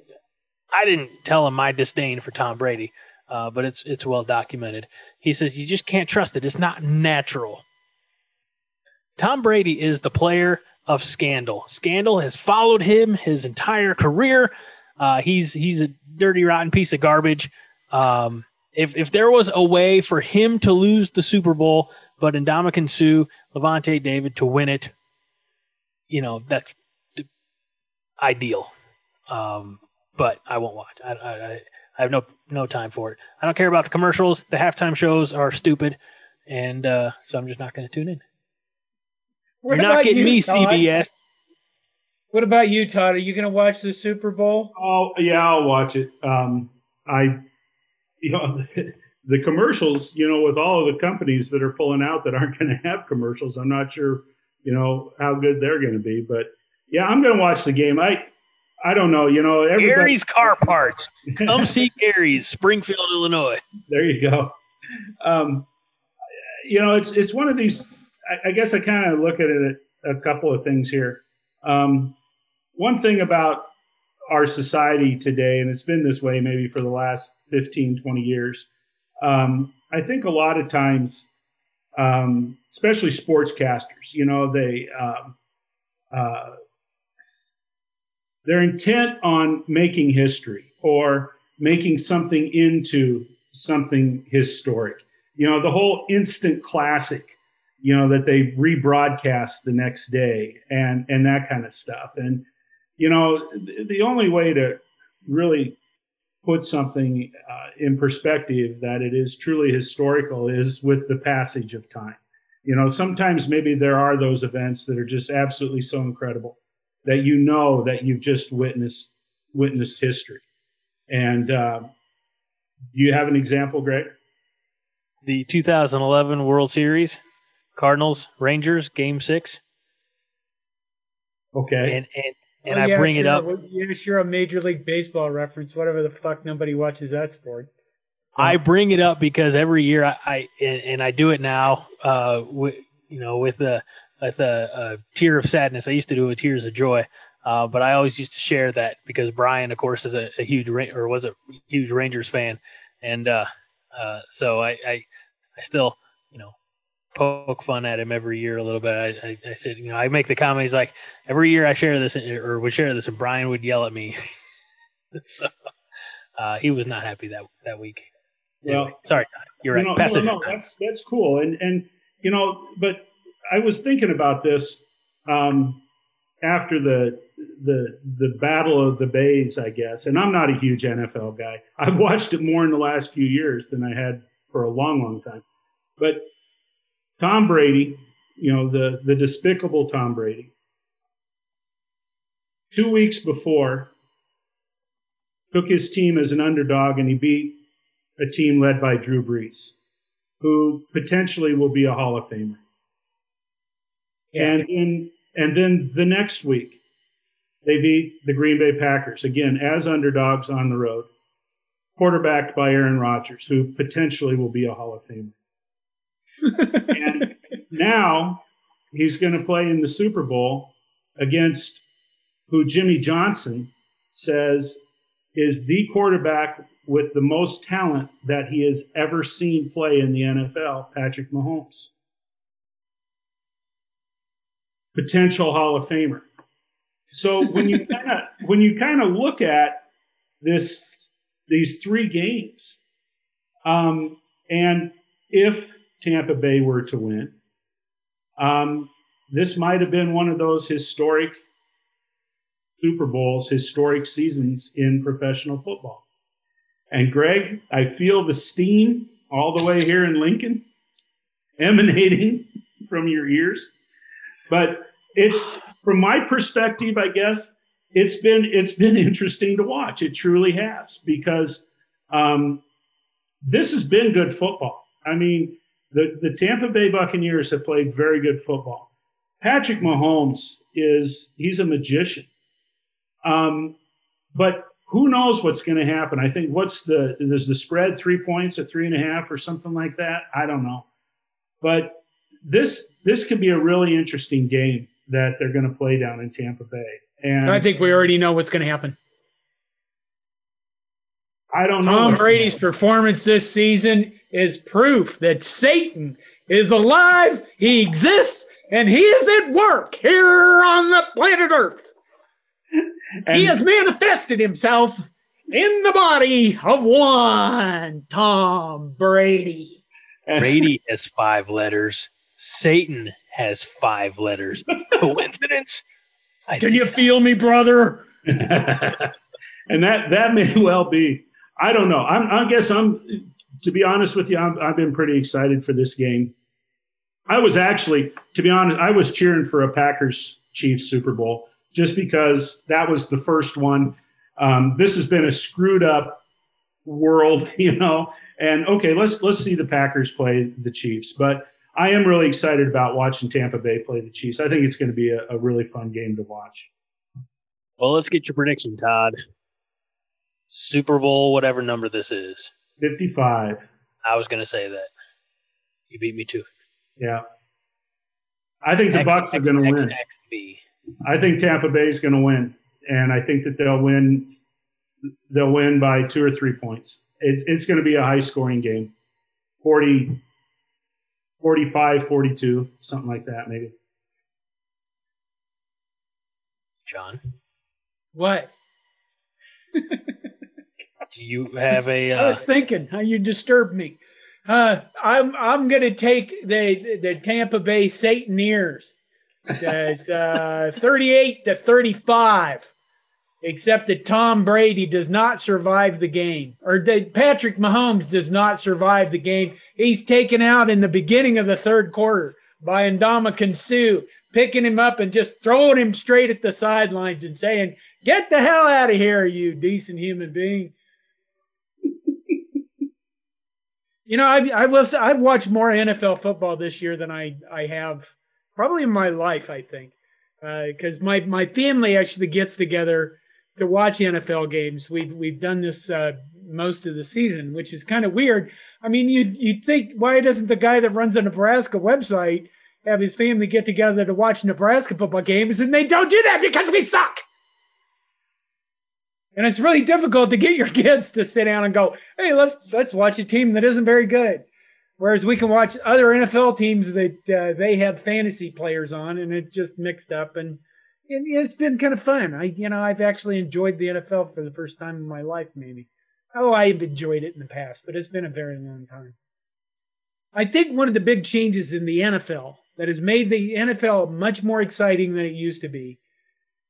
I didn't tell him my disdain for Tom Brady, uh, but it's it's well documented. He says you just can't trust it. It's not natural. Tom Brady is the player of scandal. Scandal has followed him his entire career. Uh, he's he's a dirty, rotten piece of garbage. Um, if if there was a way for him to lose the Super Bowl, but Ndamukong Suh, Lavonte David to win it, you know that's ideal. Um, but I won't watch. I, I I have no no time for it. I don't care about the commercials. The halftime shows are stupid, and uh, so I'm just not going to tune in. What You're not getting you, me, Todd? CBS. What about you, Todd? Are you going to watch the Super Bowl? Oh yeah, I'll watch it. Um, I, you know, the, the commercials. You know, with all of the companies that are pulling out that aren't going to have commercials, I'm not sure. You know how good they're going to be, but yeah, I'm going to watch the game. I, I don't know. You know. Gary's Car Parts. Come see Gary's, Springfield, Illinois. there you go. Um, you know, it's it's one of these. I, I guess I kind of look at it a couple of things here. Um, one thing about our society today, and it's been this way maybe for the last 15, 20 years, um, I think a lot of times, um, especially sportscasters, you know, they um, uh, they're intent on making history or making something into something historic. You know, the whole instant classic, you know, that they rebroadcast the next day and and that kind of stuff. And you know, the, only way to really put something uh, in perspective that it is truly historical is with the passage of time. You know, sometimes maybe there are those events that are just absolutely so incredible that you know that you've just witnessed witnessed history. And uh, do you have an example, Greg? The 2011 World Series, Cardinals Rangers Game Six. Okay. And and and Oh, I yeah, bring it up. Well, Yeah, sure. A Major League Baseball reference, whatever the fuck. Nobody watches that sport. I bring it up because every year I, I and, and I do it now. Uh, with, you know, with a with a, a tear of sadness. I used to do it with tears of joy. Uh, but I always used to share that because Brian, of course, is a, a huge or was a huge Rangers fan, and uh, uh, so I, I I still you know poke fun at him every year a little bit. I, I, I said you know I make the comment. He's like every year I share this or would share this, and Brian would yell at me. so uh, he was not happy that that week. Well, Anyway, sorry, you're right. Pass no, no, that's that's cool, and and you know, but I was thinking about this um, after the the the battle of the bays, I guess, and I'm not a huge NFL guy. I've watched it more in the last few years than I had for a long, long time. But Tom Brady, you know, the the despicable Tom Brady, two weeks before took his team as an underdog and he beat a team led by Drew Brees, who potentially will be a Hall of Famer. And in and then the next week, they beat the Green Bay Packers again as underdogs on the road, quarterbacked by Aaron Rodgers, who potentially will be a Hall of Famer. and now he's going to play in the Super Bowl against who Jimmy Johnson says is the quarterback with the most talent that he has ever seen play in the NFL, Patrick Mahomes. Potential Hall of Famer. So when you kind of when you kind of look at this these three games, um, and if Tampa Bay were to win, um, this might have been one of those historic Super Bowls, historic seasons in professional football. And Greg, I feel the steam all the way here in Lincoln emanating from your ears. But it's from my perspective, I guess, it's been it's been interesting to watch. It truly has because um, this has been good football. I mean, the, the Tampa Bay Buccaneers have played very good football. Patrick Mahomes is he's a magician. Um, but who knows what's going to happen? I think what's the there's the spread three points at three and a half or something like that. I don't know, but this this could be a really interesting game that they're going to play down in Tampa Bay. And I think we already know what's going to happen. I don't know. Tom what's- Brady's performance this season is proof that Satan is alive, he exists, and he is at work here on the planet Earth. and- he has manifested himself in the body of one Tom Brady. Brady has five letters. Satan has five letters. Coincidence? I Can think you feel me, brother? and that that may well be. I don't know. I'm, I guess I'm. To be honest with you, I'm, I've been pretty excited for this game. I was actually, to be honest, I was cheering for a Packers Chiefs Super Bowl just because that was the first one. Um, this has been a screwed up world, you know. And okay, let's let's see the Packers play the Chiefs, but I am really excited about watching Tampa Bay play the Chiefs. I think it's going to be a, a really fun game to watch. Well, let's get your prediction, Todd. Super Bowl, whatever number this is. 55. I was going to say that. You beat me too. Yeah. I think the X, Bucks are going to X, win. I think Tampa Bay is going to win, and I think that they'll win. They'll win by two or three points. It's it's going to be a high scoring game, 40, 45, 42, something like that, maybe. John, What? do you have a? I Uh, was thinking how you disturbed me. Uh, I'm I'm gonna take the the Tampa Bay Sataneers. That's uh, 38 to 35. except that Tom Brady does not survive the game, or that Patrick Mahomes does not survive the game. He's taken out in the beginning of the third quarter by Ndamukong Suh, picking him up and just throwing him straight at the sidelines and saying, Get the hell out of here, you decent human being. you know, I've, I I've watched more NFL football this year than I, I have probably in my life, I think. Because uh, my, my family actually gets together to watch NFL games. We've, we've done this uh, most of the season, which is kind of weird. I mean, you'd, you'd think, why doesn't the guy that runs the Nebraska website have his family get together to watch Nebraska football games? And they don't do that because we suck. And it's really difficult to get your kids to sit down and go, "Hey, let's let's watch a team that isn't very good." Whereas we can watch other NFL teams that uh, they have fantasy players on, and it just mixed up, and, and it's been kind of fun. I, you know, I've actually enjoyed the NFL for the first time in my life, maybe. Oh, I've enjoyed it in the past, but it's been a very long time. I think one of the big changes in the NFL that has made the NFL much more exciting than it used to be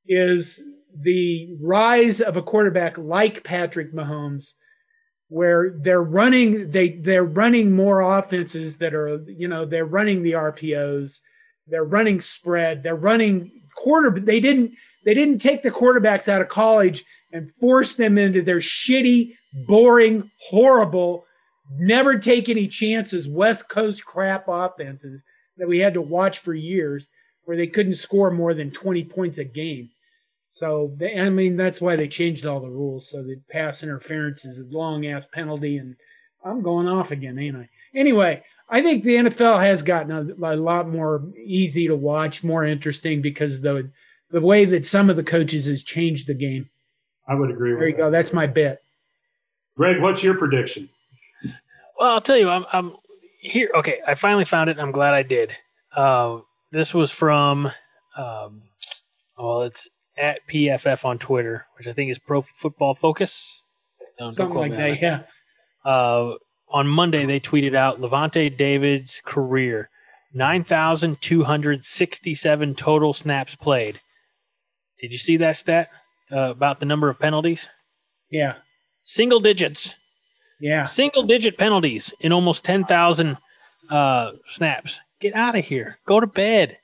is the rise of a quarterback like Patrick Mahomes, where they're running they they're running more offenses that are you know they're running the RPOs, they're running spread, they're running quarter. They didn't they didn't take the quarterbacks out of college and force them into their shitty, boring, horrible, never take any chances West Coast crap offenses that we had to watch for years, where they couldn't score more than twenty points a game. So they, I mean that's why they changed all the rules. So the pass interference is a long ass penalty, and I'm going off again, ain't I? Anyway, I think the NFL has gotten a, a lot more easy to watch, more interesting because the the way that some of the coaches has changed the game. I would agree. There you that. go. That's my bet. Greg, what's your prediction? Well, I'll tell you, I'm, I'm here. Okay, I finally found it. I'm glad I did. Uh, this was from, um, well, it's at PFF on Twitter, which I think is Pro Football Focus. Don't, Something don't like that, yeah. Uh, on Monday, they tweeted out Lavonte David's career 9,267 total snaps played. Did you see that stat uh, about the number of penalties? Yeah. Single digits. Yeah. Single digit penalties in almost 10,000 uh, snaps. Get out of here. Go to bed.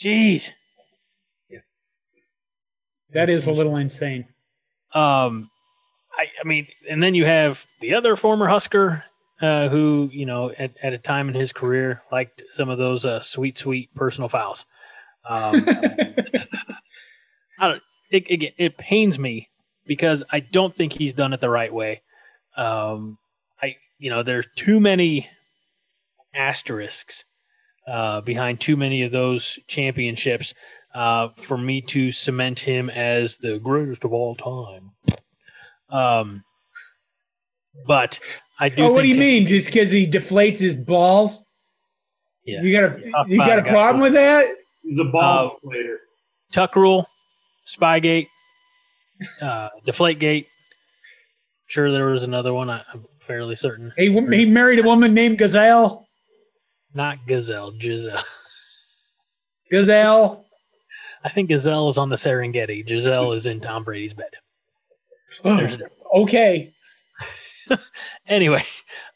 Jeez. That is a little insane. Um, I, I mean, and then you have the other former Husker uh, who, you know, at, at a time in his career liked some of those uh, sweet, sweet personal fouls. Um, I don't, it, it, it pains me because I don't think he's done it the right way. Um, I, you know, there's too many asterisks uh, behind too many of those championships uh, for me to cement him as the greatest of all time. Um, but I do. Oh, what do you mean? Just because he deflates his balls? Yeah, you got a you got a problem with that? He's a ball uh, deflator. Tuck rule, Spygate, uh, Deflategate. Sure, there was another one. I, am fairly certain. He he married a woman named Gazelle. Not Gazelle, Giselle. Gazelle. I think Gazelle is on the Serengeti. Giselle is in Tom Brady's bed. Okay. anyway,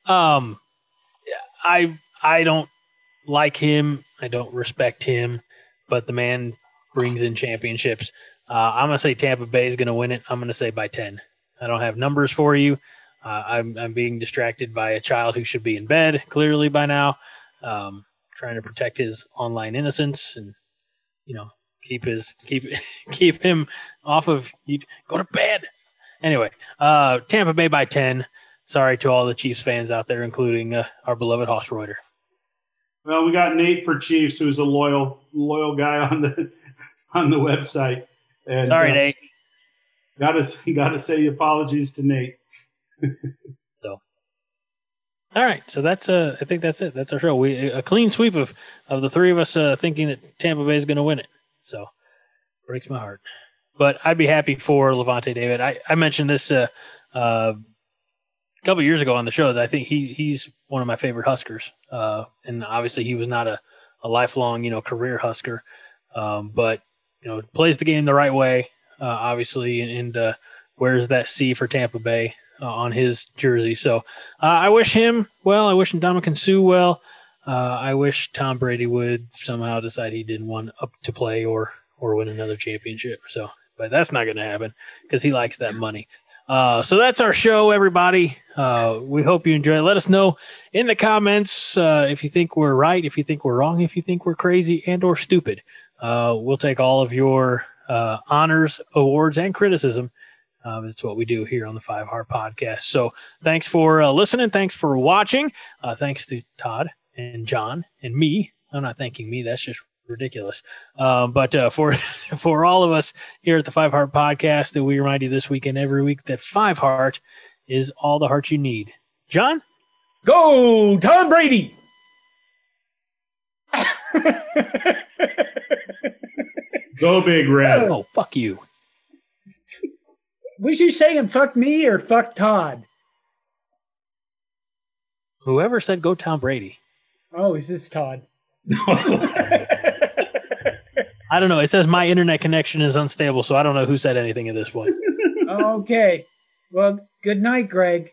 um, I I don't like him. I don't respect him, but the man brings in championships. Uh, I'm gonna say Tampa Bay is gonna win it. I'm gonna say by ten. I don't have numbers for you. Uh, I'm I'm being distracted by a child who should be in bed clearly by now. Um, trying to protect his online innocence and you know keep his keep keep him off of you go to bed anyway uh tampa bay by 10 sorry to all the chiefs fans out there including uh, our beloved Hoss Reuter. well we got nate for chiefs who's a loyal loyal guy on the on the website and, sorry uh, nate gotta gotta say apologies to nate so all right so that's uh i think that's it that's our show we a clean sweep of of the three of us uh thinking that tampa bay is going to win it so breaks my heart. But I'd be happy for Lavonte David. I, I mentioned this uh, uh, a couple years ago on the show that I think he he's one of my favorite Huskers. Uh, and obviously he was not a, a lifelong, you know, career Husker. Um, but, you know, plays the game the right way. uh, obviously, and uh, wears that C for Tampa Bay uh, on his jersey. So uh, I wish him well. I wish Ndamukong Suh well. Uh, I wish Tom Brady would somehow decide he didn't want up to play or or win another championship. So, but that's not going to happen because he likes that money. Uh, so that's our show, everybody. Uh, we hope you enjoy. Let us know in the comments uh, if you think we're right, if you think we're wrong, if you think we're crazy and or stupid. Uh, we'll take all of your uh, honors, awards, and criticism. Um, it's what we do here on the Five Heart Podcast. So thanks for uh, listening. Thanks for watching. thanks to Todd and John and me. I'm not thanking me. That's just ridiculous. Um, but uh, for for all of us here at the Five Heart Podcast, we remind you this week and every week that Five Heart is all the heart you need. John, go Tom Brady. go big red. Oh, fuck you. Was you saying fuck me or fuck Todd? Whoever said go Tom Brady. Oh, is this Todd? I don't know. It says my internet connection is unstable, so I don't know who said anything at this point. okay. Well, good night, Greg.